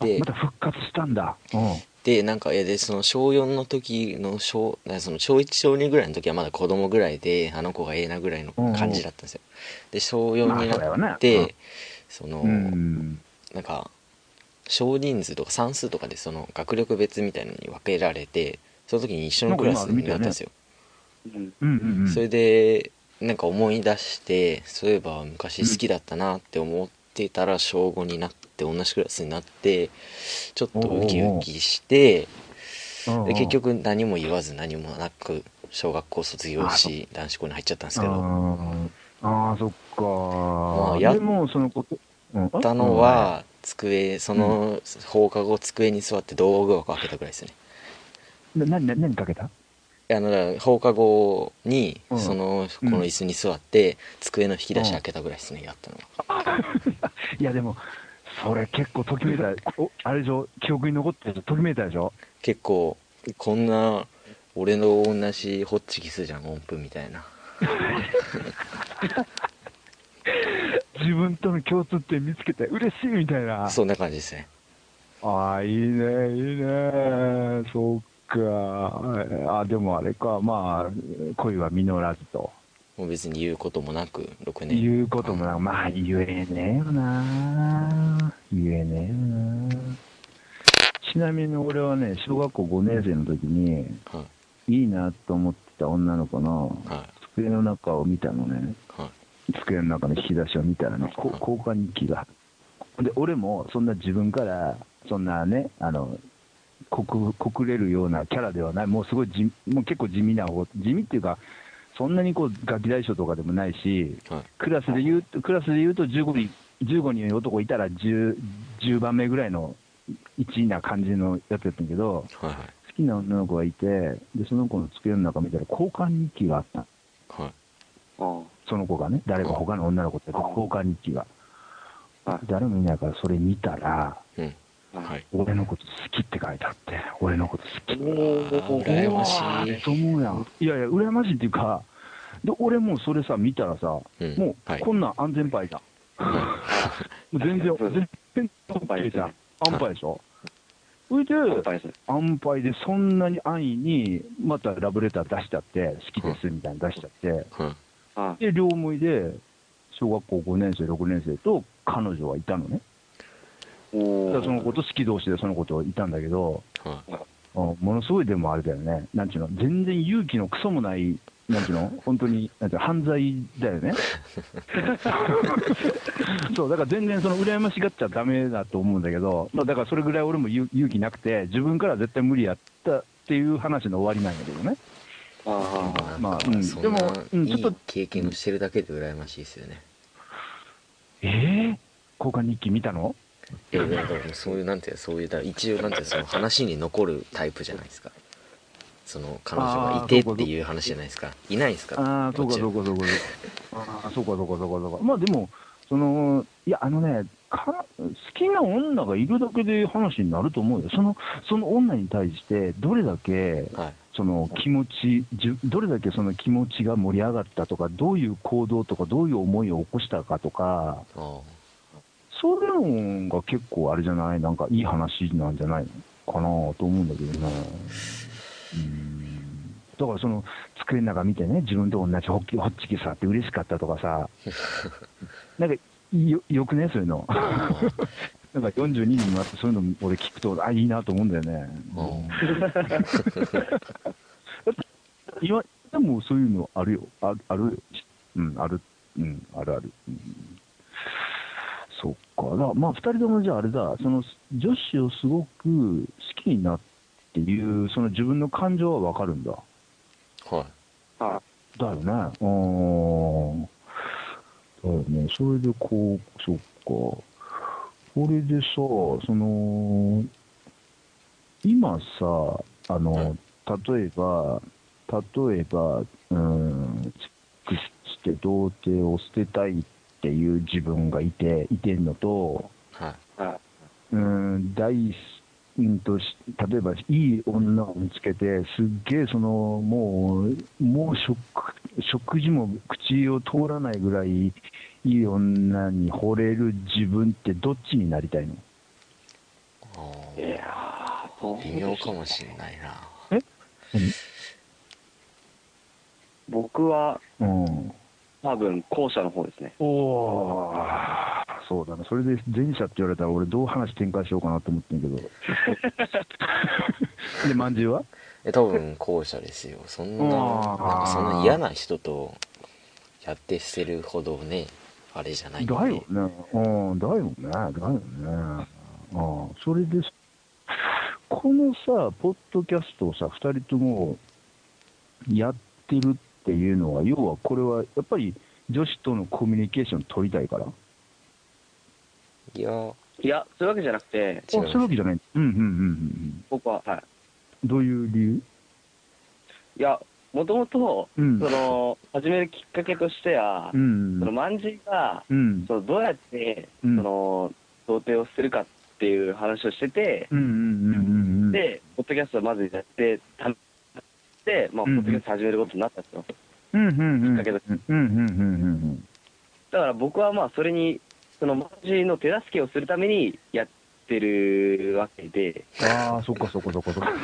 でまた復活したんだ。うん。でなんかいやでその小4の時の小その小1小2ぐらいの時はまだ子供ぐらいであの子がええなぐらいの感じだったんですよで小4にまあそうだよねなって、その、うん。なんか少人数とか算数とかでその学力別みたいのに分けられてその時に一緒のクラスになったんですよ、うん。うんうんうん。それでなんか思い出してそういえば昔好きだったなって思ってたら小5になって同じクラスになってちょっとウキウキしてうんうんで結局何も言わず何もなく小学校卒業し男子校に入っちゃったんですけど。あーあー、そっか。あやっでも、そのこと、うんたの、は机その放課後机に座って道具箱開けたぐらいですね。何、何何かけた？あの放課後にうん。そのこうん。の椅子に座って机の引き出し開けたぐらいですねやったのは。いや、でも、それ結構ときめいた、おあれでしょ、記憶に残ってるときめいたでしょ？結構こんな俺の同じホッチキスじゃん音符みたいな 自分との共通点見つけて嬉しいみたいな。そんな感じですねああ、いいね、いいね。そうか。あでもあれか、まあ、恋は実らずと。もう別に言うこともなく6年言うこともな、まあ言えねえよな。言えねえよな。ちなみに俺はね、小学校5年生の時に、はいいなと思ってた女の子のは机の中を見たのね。いはい机の中の引き出しを見たらね、こ交換日記が。で、俺もそんな自分から、そんなね、あの、告告れるようなキャラではない、もうすごい地もう結構地味な方、地味っていうか、そんなにこうガキ大将とかでもないし、はいクラスで言うと、クラスで言うと15人、15人男いたら 10, 10番目ぐらいの1位な感じのやつやったんやけど、はいはい好きな女の子がいて、で、その子の机の中見たら交換日記があった。はいあその子がね、誰か他の女の子って交換日記が。あ誰もいないからそれ見たら。はい俺のこと好きって書いてあって、俺のこと好き。おー羨ましいうわーそう思うやん。いやいや、羨ましいっていうか、で俺もそれさ、見たらさ、うんもう、はいこんなん安全牌じゃん。全然、全然、安牌じゃん。安牌でしょ？それで、安牌でそんなに安易に、またラブレター出しちゃって、好きですみたいなの出しちゃって、で、両思いで、小学校5年生、6年生と彼女はいたのね。その子と好き同士でその子といたんだけど、ものすごいでもあれだよね、なんちゅうの、全然勇気のクソもない、なんちゅうの、本当に、なんていうの？犯罪だよね。そう、だから全然その羨ましがっちゃダメだと思うんだけど、まあ、だからそれぐらい俺も勇勇気なくて、自分から絶対無理やったっていう話の終わりなんだけどね。ああまあうん。でもなうんちょっといい経験をしてるだけで羨ましいですよね。えー、交換日記見たの？いやいやだからそういうなんていうのそういうだ一応なんていうのその話に残るタイプじゃないですかその彼女がいてっていう話じゃないですかいないですか？ああ、そうかそうかそうかそうか。ああ、そうかそうかそうかそうか。まあでも、その、いや、あのね、か好きな女がいるだけで話になると思うよ。その、その女に対して、どれだけ、はいその気持ち、じゅどれだけその気持ちが盛り上がったとか、どういう行動とか、どういう思いを起こしたかとか、あそういうのが結構あれじゃない？なんかいい話なんじゃないのかなと思うんだけどね。うん。だからその、机の中見てね、自分と同じホッキホッチキスあって嬉しかったとかさ、なんかよよくね、そういうの。あ なんか42人もあって、そういうの俺聞くと、あ、いいなと思うんだよね。今でもそういうのあるよ。ある、あるよ。うん、ある。うん、あるある。うん、そっか。まあ、二人ともじゃああれだ、その女子をすごく好きになっていう、その自分の感情はわかるんだ。はいあだよね。うん。だよね。それでこう、そっか。これでさ、その、今さ、あの、例えば、例えば、うん、チして童貞を捨てたいっていう自分がいて、いてんのと、はい。あうん、大好うんとし例えばいい女を見つけて、すっげえその、もう、もう食食事も口を通らないぐらいいい女に惚れる自分ってどっちになりたいの？あ微妙か。もしんないな。僕はうん。多分後者の方ですね。おおそうだね。それで前者って言われたら俺どう話展開しようかなと思ってんけど。で、まんじゅうは？え多分後者ですよそんななんかそんな嫌な人とやって捨てるほどねあれじゃないんでだよね。うん、だよね。だよね。ああ、それです。このさ、ポッドキャストをさ、二人ともやってるっていうのは、要はこれはやっぱり女子とのコミュニケーション取りたいから。あ、いやいや、そういうわけじゃなくて、そういうわけじゃない。うんうんうんうん僕は、はい。うん。どういう理由？いや、もともと、うんその、始めるきっかけとしては、うんその、まんじが、うん。そのどうやって、うんその、童貞をするかっていう話をしてて、うんうんうんうんうん。で、ポッドキャストをまずやって、たで、まあ、ポうんッドキャスト始めることになったんですよ。うんうんうん。きっかけとうんうんうんうんだから僕はまあ、それに、その、まんじの手助けをするためにやってるわけで、うん。ああ、そっかそっかそっかそっか。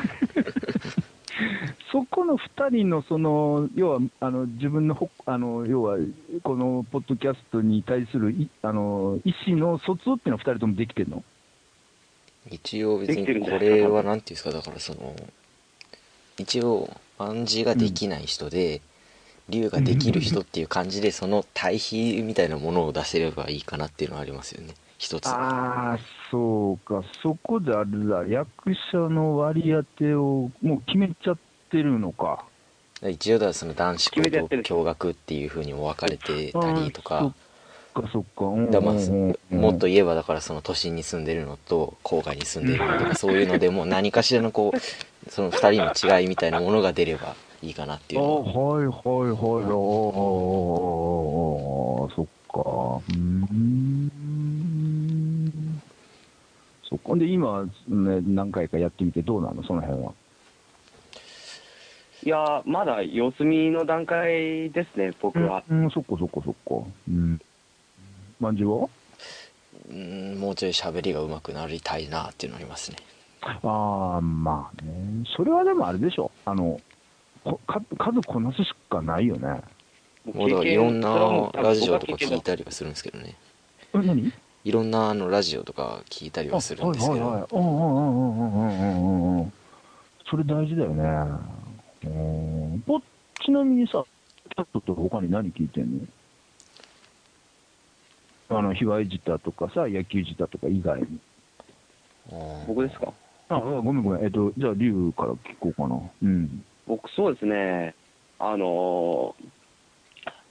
そこの二人のその、要は、あの、自分のほ、あの、要は、このポッドキャストに対するい、あの、意思の疎通っていうのは二人ともできてんの？一応別できてるにこれはなんていうんですかだからその一応暗示ができない人で龍ができる人っていう感じでその対比みたいなものを出せればいいかなっていうのはありますよね。一つ。ああ、そうか。そこであれだ、役者の割り当てをもう決めちゃってるのか。一応だその男子校と共学っていうふうにも分かれてたりとかかそっか。うんだまあもっと言えばだからその都心に住んでるのと郊外に住んでるのとかそういうのでも何かしらのこうその2人の違いみたいなものが出ればいいかなっていうあのははいはいはい。ああ、そっか。うーん。そっか。で、今、ね、何回かやってみてどうなのその辺は。いや、まだ様子見の段階ですね、僕は。うん、そっかそっかそっか。うん。まんじゅうを？うんもうちょい喋りがうまくなりたいなっていうのありますね。ああまあね。それはでもあれでしょ。あのこ数こなすしかないよね。もうだからいろんなラジオとか聞いたりはするんですけどね。何？いろんなあのラジオとか聞いたりはするんですけど。うんうんうんうんうんうんうんうんそれ大事だよねうんちなみにさキャットって他に何聞いてんのあの、被害自体とかさ、野球自体とか以外に。うん僕ですか？あ、ごめんごめん。えっと、じゃあ、リュウから聞こうかな。うん。僕、そうですね、あのー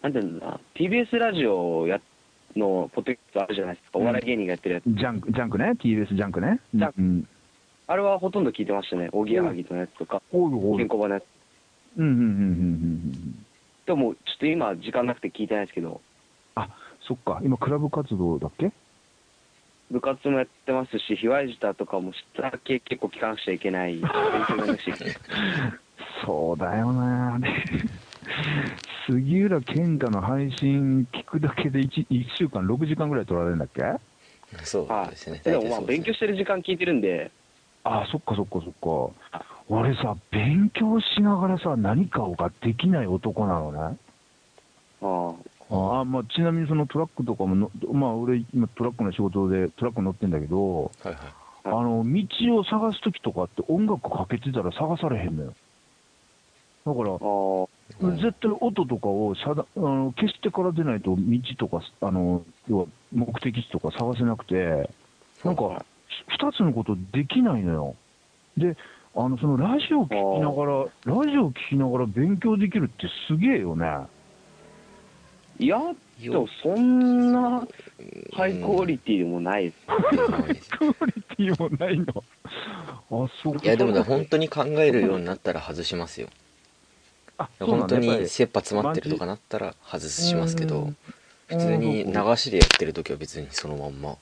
なんていうんだろうな、TBS ラジオやのポッドキャストあるじゃないですか、お笑い芸人がやってるやつ。ジャンク、ジャンクね ?TBS ジャンクね？ジャンクうん。あれはほとんど聞いてましたね、おぎやはぎのやつとか。健康場のやつ。うんうんうんうんうんうん。でも、ちょっと今、時間なくて聞いてないですけど、あ、そっか。今、クラブ活動だっけ？部活もやってますし、卑猥舌とかも下だけ結構聞かなくちゃいけない、そうだよな。で杉浦健太の配信聞くだけで 1, 1週間6時間ぐらい取られるんだっけ？そうはいですねでもまあ、勉強してる時間聞いてるんで、あそっかそっかそっか。俺さ、勉強しながらさ、何かができない男なのね。ああまあ、ちなみにそのトラックとかもの、まあ、俺、今、トラックの仕事でトラック乗ってんだけど、はいはい。あの道を探すときとかって音楽かけてたら探されへんのよ。だから絶対音とかを遮断あの消してから出ないと道とかあの要は目的地とか探せなくてなんか2つのことできないのよ。であのそのラジオ聞きながらラジオ聞きながら勉強できるってすげえよねいや、でもそんなハイクオリティでもないです。クオリティもないの？あそういやでもね本当に考えるようになったら外しますよ。あそうなん本当だ。やっぱりに切羽詰まってるとかなったら外しますけどうん普通に流しでやってる時は別にそのまんま。ああ、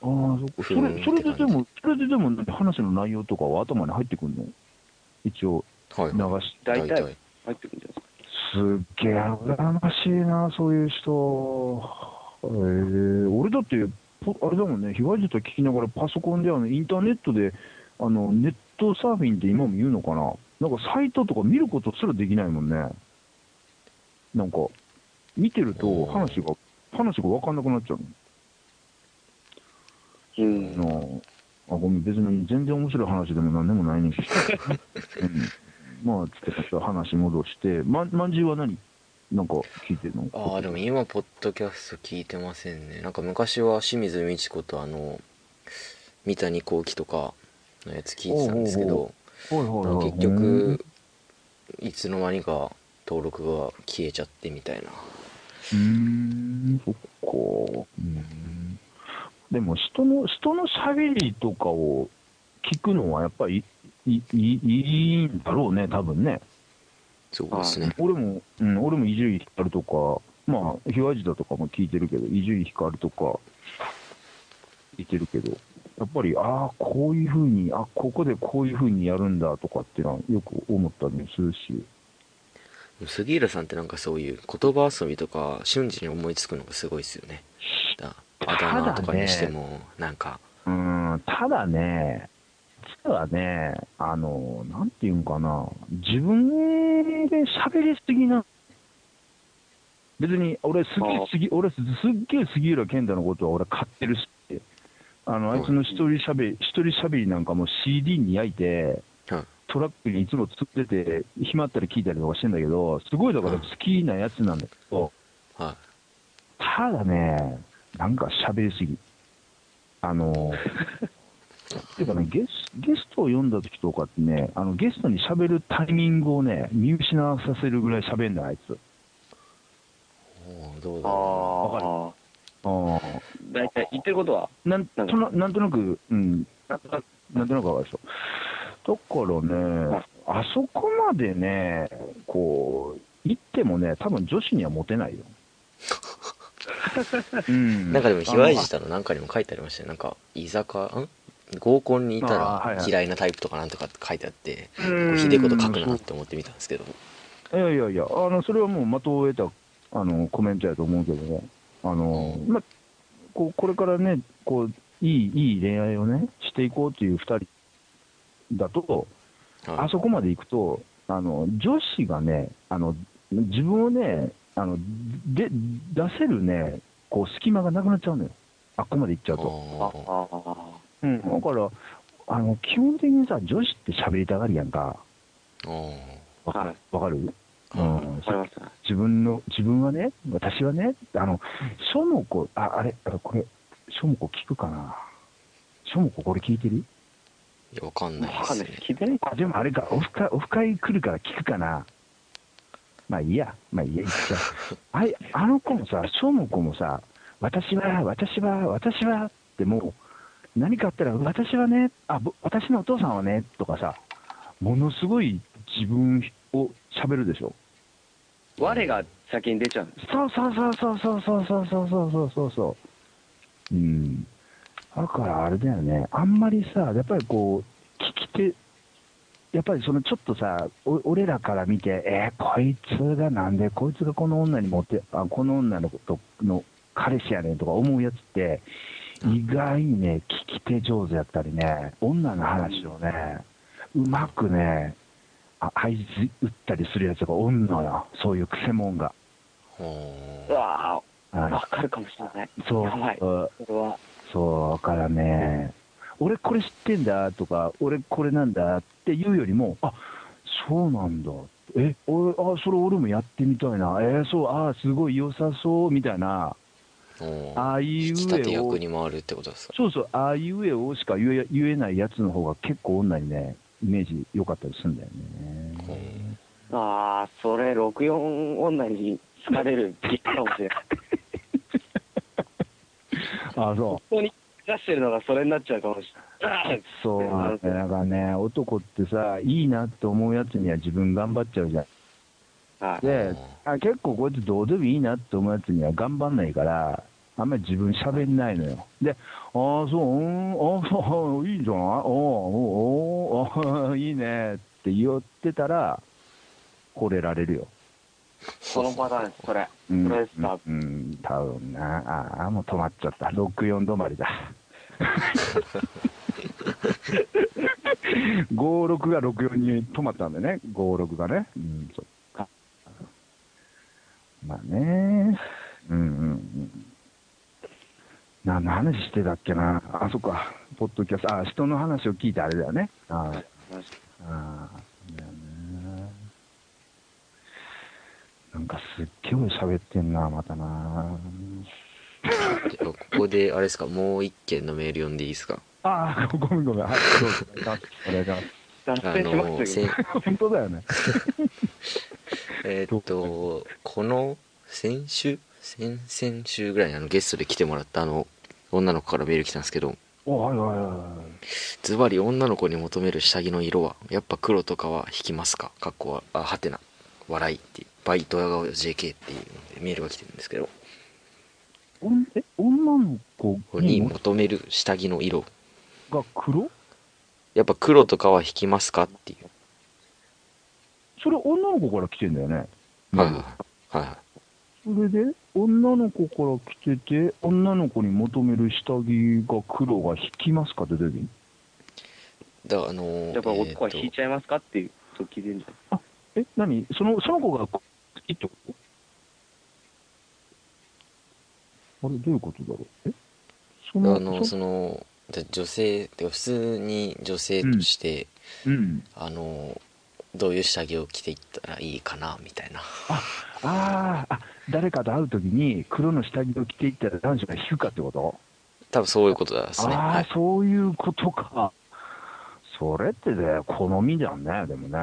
そっか。それ、それででも、それででも、話の内容とかは頭に入ってくるの？一応、はい流し大体。大体入ってくるんじゃない？ですか。すっげえ羨ましいな、そういう人。えー、俺だって、ポあれだもんね、被害者と聞きながらパソコンであのインターネットであの、ネットサーフィンって今も言うのかななんかサイトとか見ることすらできないもんね。なんか、見てると話が、話が分かんなくなっちゃううん。の。あ、ごめん、別に全然面白い話でも何でもないねんけど。うん、まあ、つってまた話戻して、ま、まんじゅうは何？なんか聞いてるの？ああでも今ポッドキャスト聞いてませんねなんか昔は清水美智子とあの三谷幸喜とかのやつ聞いてたんですけど。結局いつの間にか登録が消えちゃってみたいなうーん、そっか。うん。でも人の、人の喋りとかを聞くのはやっぱりいいいいいんだろうね、多分ね。そうですね俺も、うん、俺も伊集院光とか、まあ、ひわじだとかも聞いてるけど、伊集院光とか聞いてるけど、やっぱり、ああ、こういうふうに、あここでこういうふうにやるんだとかっていうのはよく思ったりもするし。杉浦さんってなんかそういう言葉遊びとか瞬時に思いつくのがすごいですよねだあだ名とかにしてもなんかうーん、ただね、実はね、あの、なんていうんかな、自分で喋りすぎな。別に、俺すげえああ。杉、俺すすっげえ杉浦健太のことは。俺買ってるし、あの、あいつの一人喋り、一人喋りなんかも CD に焼いて、はい。トラックにいつも積んでて、暇あったら聞いたりとかしてんだけど、すごいだから好きなやつなんだけど、はただね、なんか喋りすぎ。あの、ていうかね、ゲスゲストを読んだ時とかってね、あのゲストに喋るタイミングをね、見失わさせるぐらい喋んだ、あいつ。いおーどうだあろあ。ああ。大体言ってることは、なんとななんとなく、うん、なんとなくなんとなくわかるでしょ。だからね、あそこまでね、こう、行ってもね、多分女子にはモテないよ。うんうなんかでも卑猥したのなんかにも書いてありましたよなんか居酒屋ん？合コンにいたら嫌いなタイプとかなんとかって書いてあってひでえこと書くなって思ってみたんですけど。いやいやいや、あのそれはもう的を得たあのコメントやと思うけどね、あのまこうこれからねこういい、いい恋愛をね、していこうという2人だと、はい。あそこまで行くと、あの女子がね、あの自分をねあので、出せるね、こう隙間がなくなっちゃうのよ、あっこまで行っちゃうと。うん、だからあの、基本的にさ、女子って喋りたがりやんか、わかはいわかる、はいうん。わかりました。自分の、自分はね、私はね、あの、しょもこ、あ、あれ、あれこれ、しょもこ聞くかな？しょもここれ聞いてる？いやわかんないですね。わかんない。聞いてない？あ、でもあれか、オフ会、オフ会来るから聞くかな？まあいいや、まあいいや、い いや。あれ、あの子もさ、しょもこもさ、私は、私は、私はってもう、何かあったら、私はね、あ、ぼ私のお父さんはね、とかさ、ものすごい自分を喋るでしょ。我が先に出ちゃうんです。そうそうそうそうそうそうそうそうそうそうそうそう。うん。だからあれだよね、あんまりさ、やっぱりこう、聞き手、やっぱりそのちょっとさ、お俺らから見て、えーこいつがなんで、こいつがこの女に持って、あこの女の子との彼氏やねんとか思うやつって、意外にね、聞き手上手やったりね、女の話をね、うまくね、あ合図打ったりするやつがおんのよ、そういうくせ者が。ほう。わあ、はい。わかるかもしれない。そう、やばい。うん。それは。そう、だからね、俺これ知ってんだとか、俺これなんだっていうよりも、あそうなんだ、え、俺、あそれ俺もやってみたいな、えーそう、あすごい良さそうみたいな、ああいうえを役、に回るってことですか？そうそう、ああいうえをしか言え言えないやつの方が結構女にね、イメージ良かったりするんだよね。ああ、それ、64女に好かれる時期かもしれない。あそ本当に出してるのがそれになっちゃうかもしれない。う、そうなんだからね、男ってさ、いいなって思うやつには自分頑張っちゃうじゃん。はい。であ結構こいつどうでもいいなって思うやつには頑張んないから、あんまり自分喋んないのよ。で、ああ、そう、うん、ああ、そう、いいじゃない？おおおお いいねって言ってたら、惚れられるよ。そのパターンです、それ。うん、それですか？うん、多分な。ああ、もう止まっちゃった。64止まりだ。56が64に止まったんでね、56がね。うん、そっか。まあね。うんうんうん。な、何話してたっけな。あ、そっか。ポッドキャスト、あ、人の話を聞いてあれだよね。あああ、だよね。なんかすっげえ俺喋ってんな、またな。でここで、あれですか、もう一件のメール読んでいいですか？ああ、ごめんごめん。はい、どうぞ。お願いします。あの、本当だよね。えーっと、この先週？先々週ぐらいにあのゲストで来てもらったあの女の子からメール来たんですけど。おはいはいはいはい。ズバリ女の子に求める下着の色はやっぱ黒とかは引きますか？かっこはあはてな。笑いっていう。バイトや顔 JK っていうのでメールが来てるんですけど。おんえ女の子にに求める下着の色。が黒？やっぱ黒とかは引きますか？っていうそれ女の子から来てんだよね。はいはい。それで、女の子から来てて、女の子に求める下着が黒が引きますかってどういう意味だからあのーど、やっぱ男は引いちゃいますかっていうと聞いてるんじゃないえ、何？その、その子が好きってこと？あれ、どういうことだろう？え？その、あのそそので女性普通に女性として、うん。あのどういう下着を着ていったらいいかなみたいなああ誰かと会うときに黒の下着を着ていったら男子が引くかってこと？多分そういうことですねああ、はいそういうことか。それってね、好みじゃんね、でもね。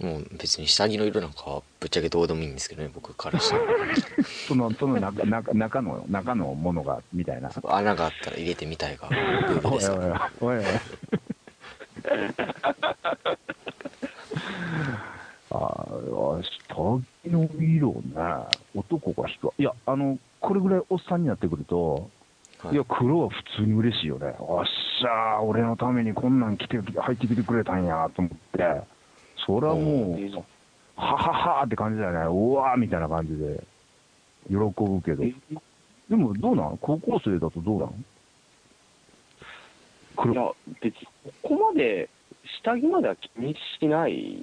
もう別に下着の色なんかはぶっちゃけどうでもいいんですけどね僕からしたら その、その中中中の、中のものが、みたいな。穴があったら入れてみたいがおいおいおいおい。ああ、下着の色ね、男が引く。いや、あの、これぐらいおっさんになってくると、はいいや、黒は普通に嬉しいよね。おっしゃー、俺のためにこんなん着て、入ってきてくれたんやと思って、それはもう、はははーって感じだよね。うわーみたいな感じで、喜ぶけど。え？でも、どうなん？高校生だとどうなん？い黒や、別に、ここまで、下着までは気にしない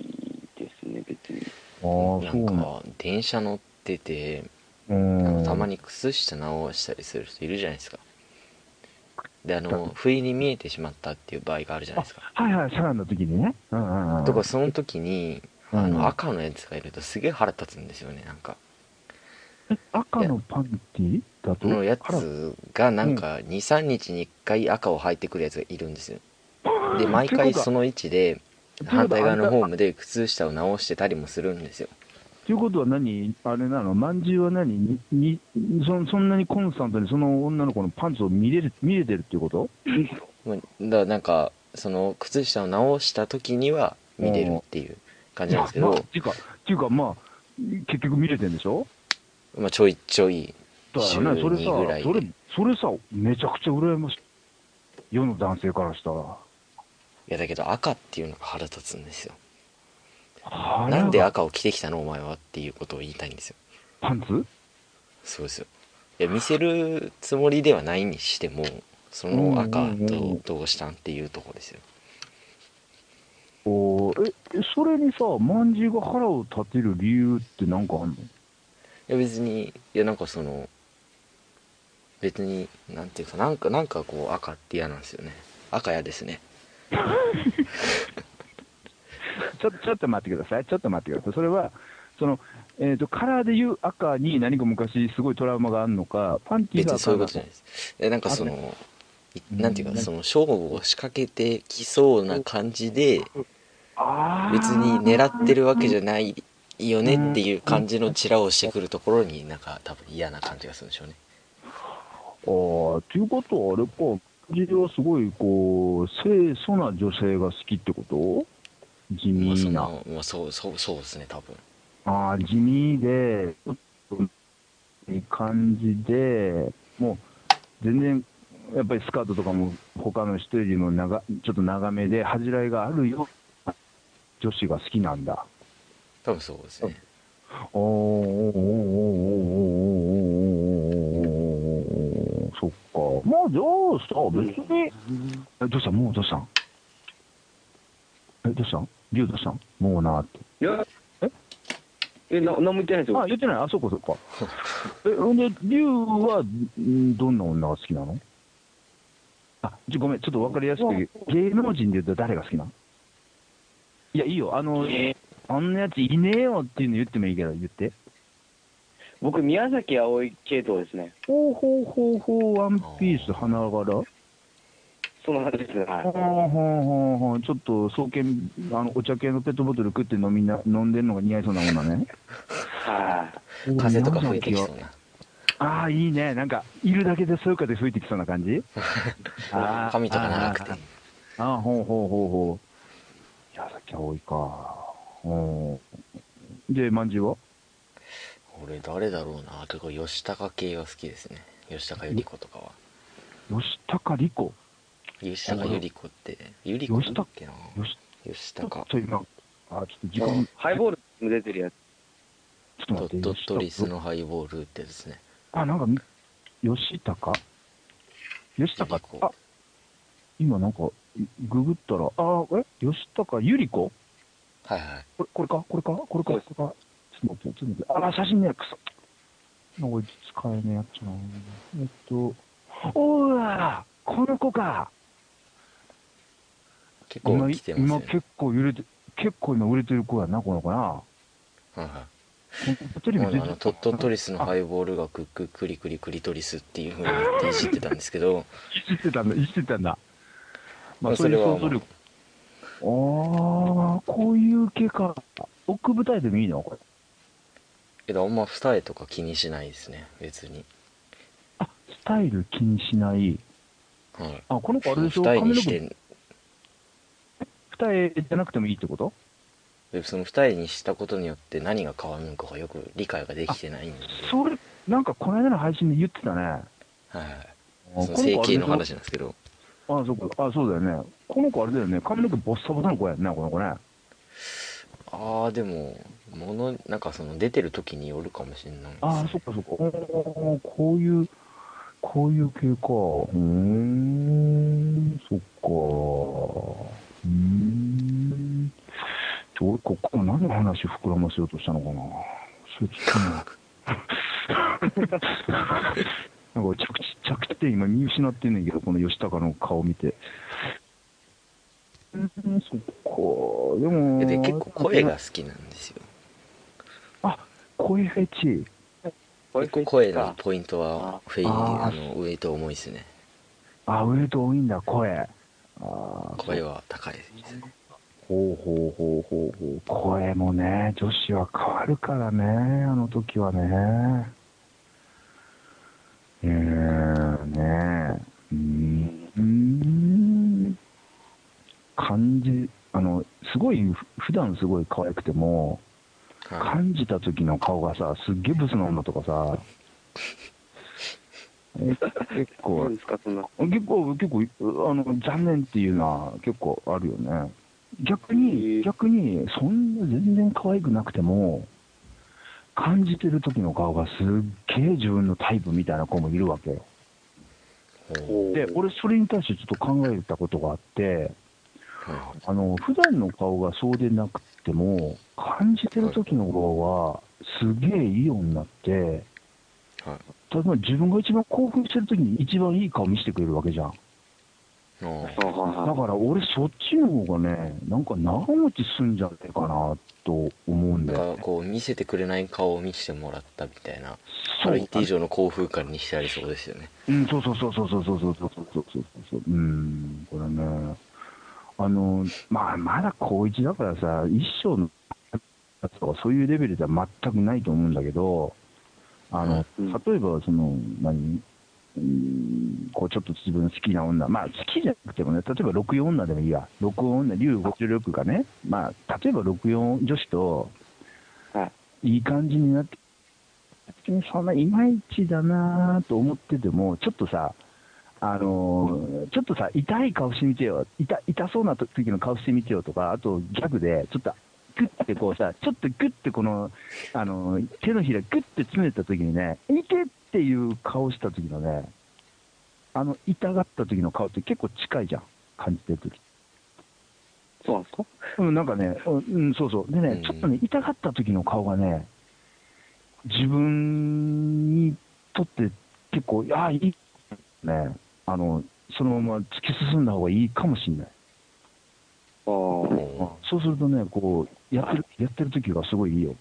ですね、別に。ああ、なそうんなんか電車乗っててたまに靴下直したりする人いるじゃないですか。であの不意に見えてしまったっていう場合があるじゃないですか。はいはい、サラの時にね。うんうんうん。とかその時にあうん。の赤のやつがいるとすげえ腹立つんですよねなんか。え赤のパンティだと？のやつがなんか23日に1回赤を履いてくるやつがいるんですよ。で毎回その。の位置で反対側のホームで靴下を直してたりもするんですよ。ということは何？あれなの？まんじゅうは何？ににそそんなにコンスタントにその女の子のパンツを見れる見れてるっていうこと？まあだからなんかその靴下を直した時には見れるっていう感じなんですけど。まあっていうか、っていうかまあ、結局見れてるんでしょ？まあちょいちょいだよね、それさそれ、それさ、めちゃくちゃ羨ましい。世の男性からしたら。いやだけど赤っていうのが腹立つんですよ。なんで赤を着てきたのお前はっていうことを言いたいんですよ。パンツ？そうですよ。いや見せるつもりではないにしてもその赤とどうしたんっていうところですよ。おーえ、えそれにさ、まんじゅうが腹を立てる理由ってなんかあんの？いや別にいやなんかその別になんていうかなんかなんかこう赤って嫌なんですよね。赤嫌ですね ちょちょっと待ってください、ちょっと待ってください、それは、その、えー、とカラーでいう赤に何か昔、すごいトラウマがあるのか、パンティーが別にそういうことじゃないです。えなんかそのなんていうかその勝負を仕掛けてきそうな感じで別に狙ってるわけじゃないよねっていう感じのチラをしてくるところになんか多分嫌な感じがするんでしょうね。あー。っていうことは、あれか、感じはすごい、こう、清楚な女性が好きってこと？地味な。のまあそうそうそうですね多分ああ、地味で、ちょっといい感じで、もう全然、やっぱりスカートとかも他の人よりも長ちょっと長めで、恥じらいがあるような女子が好きなんだ。多分そうですねおーおーおーおーおーおーおーおーおーおーおーそっか。まあじゃあさ、別に、え、どうした？もうどうした？んえ、どうした？んリュウどうしたん？もうなーって。いや、え？え、な、何も言ってないですよ。あ、言ってないあ、そうかそうか。え、ほんで、リュウは、んどんな女が好きなの？あ、ちょ、ごめん、ちょっと分かりやすく、芸能人で言うと誰が好きなの？いや、いいよ。あの、えーあんなやついねえよっていうの言ってもいいけど、言って。僕、宮崎あおい系統ですね。ほうほうほうほう、ワンピース花柄そんな感じですね。はいほうほうほうほう、ちょっと、双剣、あの、お茶系のペットボトル食って飲みな、飲んでんのが似合いそうなもんだね。はい。風とか吹いてきそうなああ、いいね。なんか、いるだけでそういう風吹いてきそうな感じ？髪とか長くてああ、ほうほうほうほう。矢崎葵か。うん。で、まんじゅうは？俺誰だろうな。てか吉高系が好きですね。吉高由里子とかは。吉高莉子。吉高由里子って由里子だっけな。吉吉ちょっ高と今、あ、ちょっと時間、ちハイボールも出てるやつ。ょっと待って。ドットトリス吉のハイボールってですね。高あ、なんかみ、吉高吉高由里子あ、今なんか、いググったら、あ、え？吉高由里子はいはい。これ、これか？これか？これか？ちょって。あ、写真ね、くそ。なんか使えねえやつな。えっと、おうわこの子か結構今、来てますよね今結構売れて、結構今売れてる子やな、この子な。はいはああのトットトリスのハイボールがクッククリクリクリトリスっていうふうに言っていじってたんですけどいじってたんだ、いじってたんだ。まあ、まあそれは想像力。ああ、こういう系か。奥舞台でもいいの？これ。けどあんま二重とか気にしないですね別にあ、スタイル気にしない。はいあ、この子あれでしょ？二重にして二重じゃなくてもいいってこと？でその二重にしたことによって何が変わるのかがよく理解ができてないんでそれ、なんかこの間の配信で言ってたね。はいその整形の話なんですけどょあ、そうか。あ、そうだよね。この子あれだよね。髪の毛ボッサボサの子やんね、この子ね。ああでもものなんかその出てる時によるかもしれないああ、そっかそっか。こういう、こういう系か。うん、そっか。うん。ちょ俺、ここ何の話膨らませようとしたのかな。それちょっとな なんか着地、着地点今見失ってんねんけど、この吉高の顔見て。うん、そっか。でも、で結構声が好きなんですよあ、声フェチ。結構声のポイントはフェイあの上と重いですねあ、ウエイト多いんだ、声。声は高いですねほうほうほうほうほう。声もね、女子は変わるからね、あの時はね。うーん、ねうん。感じ、あの、すごい、ふ普段すごい可愛くても、はい感じた時の顔がさ、すっげえブスな女とかさ、え結そ構。結構、結構、あの、残念っていうのは結構あるよね。逆へに、え逆に、そんな全然可愛くなくても、感じてる時の顔がすっげえ自分のタイプみたいな子もいるわけよ。ほで、俺それに対してちょっと考えたことがあって、あの、普段の顔がそうでなくても、感じてる時の顔は、すげえいい女になって、いはい例えば自分が一番興奮してる時に一番いい顔見せてくれるわけじゃん。だから俺そっちの方がね、なんか長持ちすんじゃねえかなと思うんだだかよね。らこう見せてくれない顔を見せてもらったみたいなあそうる一定以上の興奮感にしてありそうですよねうん、そうそうそうそうそうそうそうそうそうそうそう。うん、これね。あの、まあ、まだ高一だからさ、一生のやつとかそういうレベルでは全くないと思うんだけど、あの、うん。例えばその、何うんこうちょっと自分好きな女、まあ好きじゃなくてもね、例えば64女でもいいや、64女、竜56がね、まあ例えば64女子とはいい感じになって、別にそんないまいちだなと思ってても、ちょっとさ、あのーちょっとさ、痛い顔してみてよ、痛痛そうな時の顔してみてよとか、あとギャグで、ちょっとグッてこうさ、ちょっとグッてこの、あのー手のひらグッて詰めた時にね、いけっていう顔した時のね、あの、痛がった時の顔って結構近いじゃん。感じてる時。そうなんですか？うん、なんかね、うん、うんそうそう。でね、うんちょっとね、痛がった時の顔がね、自分にとって結構、いや、いい。ね、あの、そのまま突き進んだ方がいいかもしれない。ああ。もそうするとね、こう、やってる、やってる時がすごいいいよ。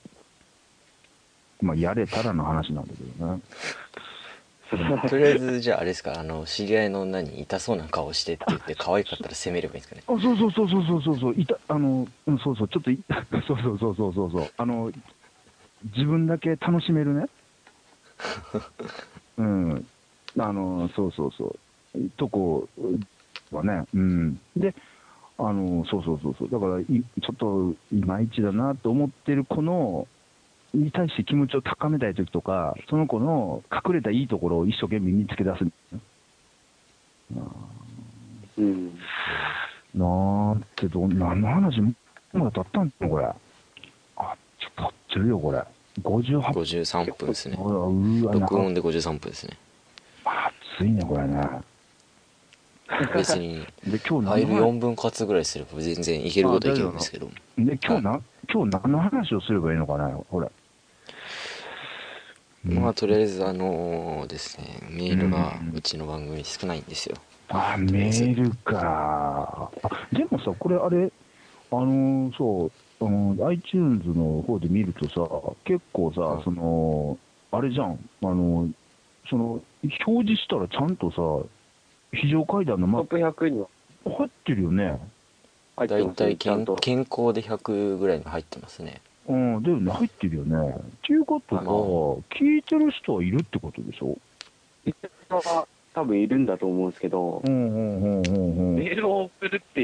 まあ、やれたらの話なんだけどね。う とりあえずじゃああれですかあの知り合いの女に痛そうな顔してって言って可愛かったら責めればいいんですかねあ、そうそうそうそうそうそうそう、いた、あの、うん、そうそう、ちょっとい、そうそうそうそうそうそう、あの、自分だけ楽しめるね。うん、あの、そうそうそう、とこはね、うん。で、あの、そうそうそうそう、だからい、ちょっといまいちだなと思ってる子の、に対して気持ちを高めたいときとか、その子の隠れたいいところを一生懸命見つけ出す。うん。なーってど、何の話？まだ経ったんのこれ。あ、ちょっと経ってるよ、これ。58 53分ですね録音なで53分ですね暑いね、これね。別にで、今日ファイル何の4分割ぐらいすれば全然いけることはいけるんですけど。で、今日な、今日何の話をすればいいのかな、これ。まあとりあえずあのですねメールがうん。うちの番組少ないんですよ。あ、メールか。あ、でもさ、これあれ、あのーそう、あの iTunes の方で見るとさ、結構さ、はい。その、あれじゃん、あの、その、表示したらちゃんとさ、非常階段のマトッークプ100には入ってるよね。だい入ってますたい健。健康で100ぐらいに入ってますねうん、だよね、入ってるよね。っていうことは、まあ聞いてる人はいるってことでしょ？は多分いるんだと思うんですけどう、んうんうんうんうん。メールを送るって